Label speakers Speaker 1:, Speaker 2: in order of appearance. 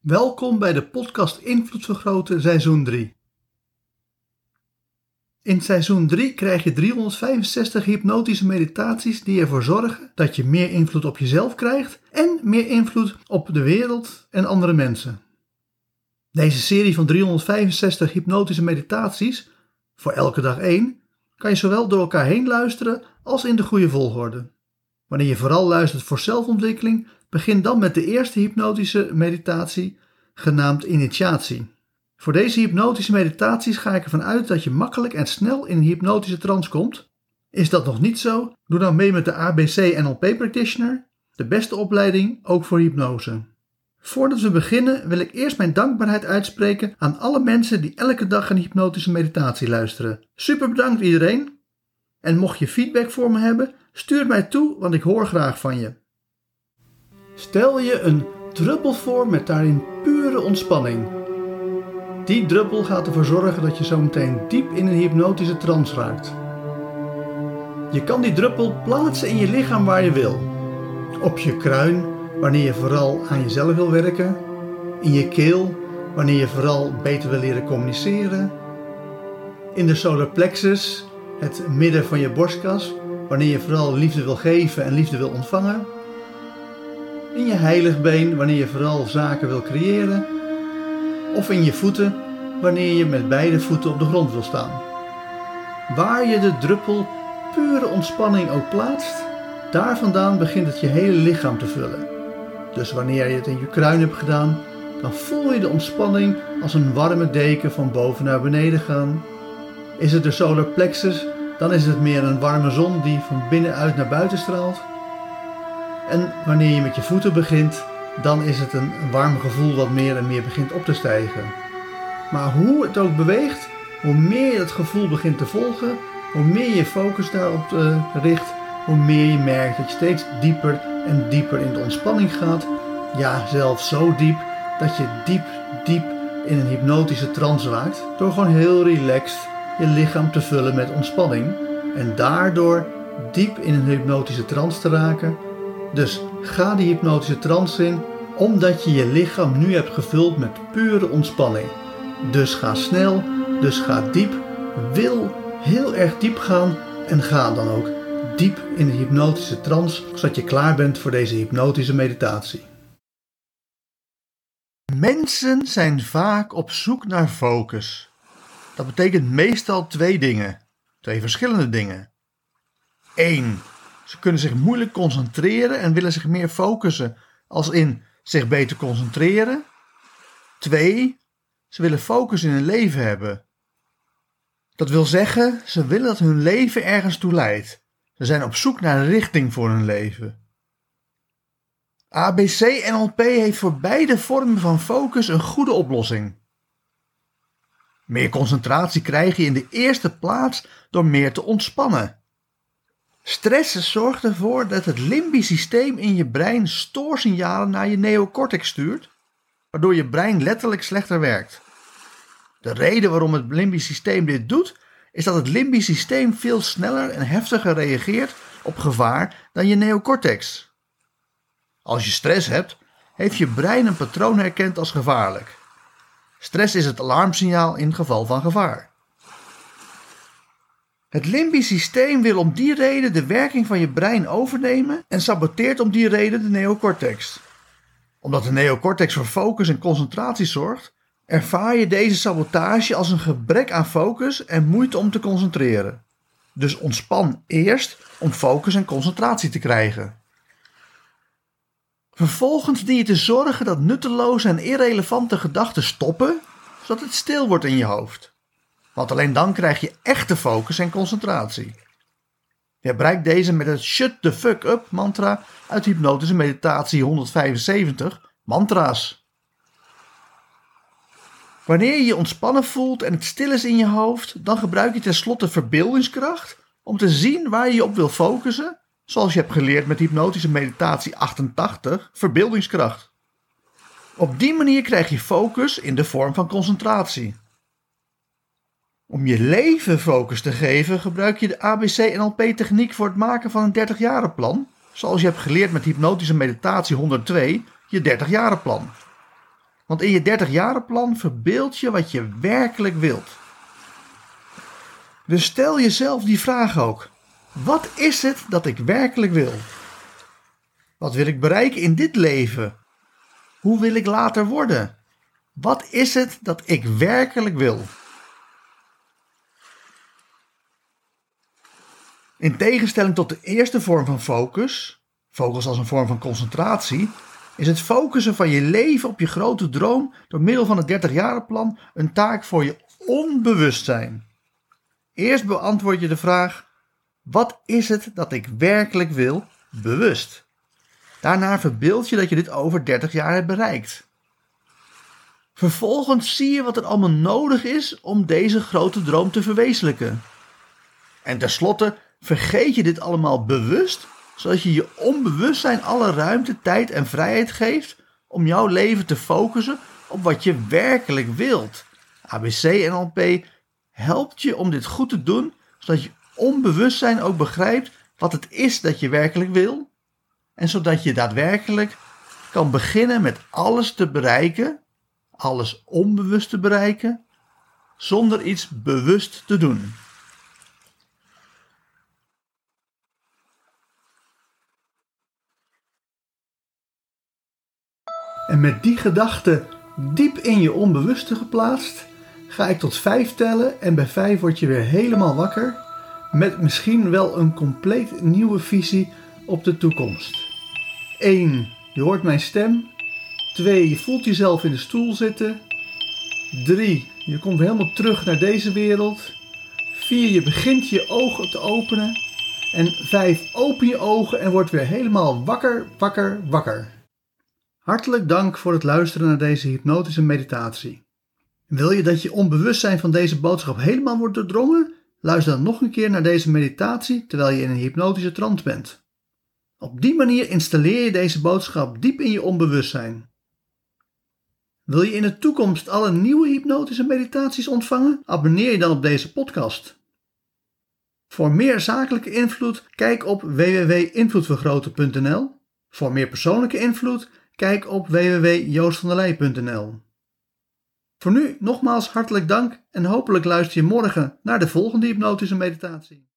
Speaker 1: Welkom bij de podcast Invloed Vergroten seizoen 3. In seizoen 3 krijg je 365 hypnotische meditaties die ervoor zorgen dat je meer invloed op jezelf krijgt en meer invloed op de wereld en andere mensen. Deze serie van 365 hypnotische meditaties, voor elke dag één, kan je zowel door elkaar heen luisteren als in de goede volgorde. Wanneer je vooral luistert voor zelfontwikkeling, begin dan met de eerste hypnotische meditatie, genaamd initiatie. Voor deze hypnotische meditaties ga ik ervan uit dat je makkelijk en snel in een hypnotische trance komt. Is dat nog niet zo? Doe dan mee met de ABC NLP Practitioner, de beste opleiding ook voor hypnose. Voordat we beginnen wil ik eerst mijn dankbaarheid uitspreken aan alle mensen die elke dag een hypnotische meditatie luisteren. Super bedankt iedereen. En mocht je feedback voor me hebben, stuur mij toe, want ik hoor graag van je. Stel je een druppel voor met daarin pure ontspanning. Die druppel gaat ervoor zorgen dat je zo meteen diep in een hypnotische trance raakt. Je kan die druppel plaatsen in je lichaam waar je wil. Op je kruin, wanneer je vooral aan jezelf wil werken. In je keel, wanneer je vooral beter wil leren communiceren. In de solar plexus, het midden van je borstkas, wanneer je vooral liefde wil geven en liefde wil ontvangen. In je heiligbeen, wanneer je vooral zaken wil creëren. Of in je voeten, wanneer je met beide voeten op de grond wil staan. Waar je de druppel pure ontspanning ook plaatst, daar vandaan begint het je hele lichaam te vullen. Dus wanneer je het in je kruin hebt gedaan, dan voel je de ontspanning als een warme deken van boven naar beneden gaan. Is het de solar plexus, dan is het meer een warme zon die van binnenuit naar buiten straalt. En wanneer je met je voeten begint, dan is het een warm gevoel wat meer en meer begint op te stijgen. Maar hoe het ook beweegt, hoe meer je het gevoel begint te volgen, hoe meer je focus daarop uh, richt, hoe meer je merkt dat je steeds dieper en dieper in de ontspanning gaat. Ja, zelfs zo diep dat je diep, diep in een hypnotische trance raakt. Door gewoon heel relaxed je lichaam te vullen met ontspanning. En daardoor diep in een hypnotische trance te raken. Dus ga die hypnotische trance in, omdat je je lichaam nu hebt gevuld met pure ontspanning. Dus ga snel, dus ga diep. Wil heel erg diep gaan en ga dan ook diep in de hypnotische trance, zodat je klaar bent voor deze hypnotische meditatie. Mensen zijn vaak op zoek naar focus. Dat betekent meestal twee dingen, twee verschillende dingen. Eén, ze kunnen zich moeilijk concentreren en willen zich meer focussen, als in zich beter concentreren. Twee, ze willen focus in hun leven hebben. Dat wil zeggen, ze willen dat hun leven ergens toe leidt. Ze zijn op zoek naar een richting voor hun leven. ABC NLP heeft voor beide vormen van focus een goede oplossing. Meer concentratie krijg je in de eerste plaats door meer te ontspannen. Stress zorgt ervoor dat het limbisch systeem in je brein stoorsignalen naar je neocortex stuurt, waardoor je brein letterlijk slechter werkt. De reden waarom het limbisch systeem dit doet, is dat het limbisch systeem veel sneller en heftiger reageert op gevaar dan je neocortex. Als je stress hebt, heeft je brein een patroon herkend als gevaarlijk. Stress is het alarmsignaal in geval van gevaar. Het limbisch systeem wil om die reden de werking van je brein overnemen en saboteert om die reden de neocortex. Omdat de neocortex voor focus en concentratie zorgt, ervaar je deze sabotage als een gebrek aan focus en moeite om te concentreren. Dus ontspan eerst om focus en concentratie te krijgen. Vervolgens dien je te zorgen dat nutteloze en irrelevante gedachten stoppen, zodat het stil wordt in je hoofd. Want alleen dan krijg je echte focus en concentratie. Je bereikt deze met het Shut the fuck up mantra uit Hypnotische Meditatie 175, mantra's. Wanneer je je ontspannen voelt en het stil is in je hoofd, dan gebruik je tenslotte verbeeldingskracht om te zien waar je je op wil focussen, zoals je hebt geleerd met hypnotische meditatie 88, verbeeldingskracht. Op die manier krijg je focus in de vorm van concentratie. Om je leven focus te geven, gebruik je de ABC-NLP-techniek voor het maken van een 30-jaren plan, zoals je hebt geleerd met hypnotische meditatie 102, je 30-jaren plan. Want in je 30-jarenplan verbeeld je wat je werkelijk wilt. Dus stel jezelf die vraag ook. Wat is het dat ik werkelijk wil? Wat wil ik bereiken in dit leven? Hoe wil ik later worden? Wat is het dat ik werkelijk wil? In tegenstelling tot de eerste vorm van focus, focus als een vorm van concentratie, is het focussen van je leven op je grote droom door middel van het 30-jarenplan een taak voor je onbewustzijn. Eerst beantwoord je de vraag: wat is het dat ik werkelijk wil, bewust? Daarna verbeeld je dat je dit over 30 jaar hebt bereikt. Vervolgens zie je wat er allemaal nodig is om deze grote droom te verwezenlijken. En tenslotte vergeet je dit allemaal bewust, zodat je je onbewustzijn alle ruimte, tijd en vrijheid geeft om jouw leven te focussen op wat je werkelijk wilt. ABC NLP helpt je om dit goed te doen, zodat je onbewustzijn ook begrijpt wat het is dat je werkelijk wil. En zodat je daadwerkelijk kan beginnen met alles te bereiken, alles onbewust te bereiken, zonder iets bewust te doen. En met die gedachte diep in je onbewuste geplaatst, ga ik tot vijf tellen en bij vijf word je weer helemaal wakker met misschien wel een compleet nieuwe visie op de toekomst. 1. Je hoort mijn stem. 2. Je voelt jezelf in de stoel zitten. 3. Je komt helemaal terug naar deze wereld. 4. Je begint je ogen te openen. En 5. Open je ogen en word weer helemaal wakker, wakker, wakker. Hartelijk dank voor het luisteren naar deze hypnotische meditatie. Wil je dat je onbewustzijn van deze boodschap helemaal wordt doordrongen? Luister dan nog een keer naar deze meditatie terwijl je in een hypnotische trance bent. Op die manier installeer je deze boodschap diep in je onbewustzijn. Wil je in de toekomst alle nieuwe hypnotische meditaties ontvangen? Abonneer je dan op deze podcast. Voor meer zakelijke invloed, kijk op www.invloedvergroten.nl. Voor meer persoonlijke invloed, kijk op www.joostvandelij.nl. Voor nu nogmaals hartelijk dank en hopelijk luister je morgen naar de volgende hypnotische meditatie.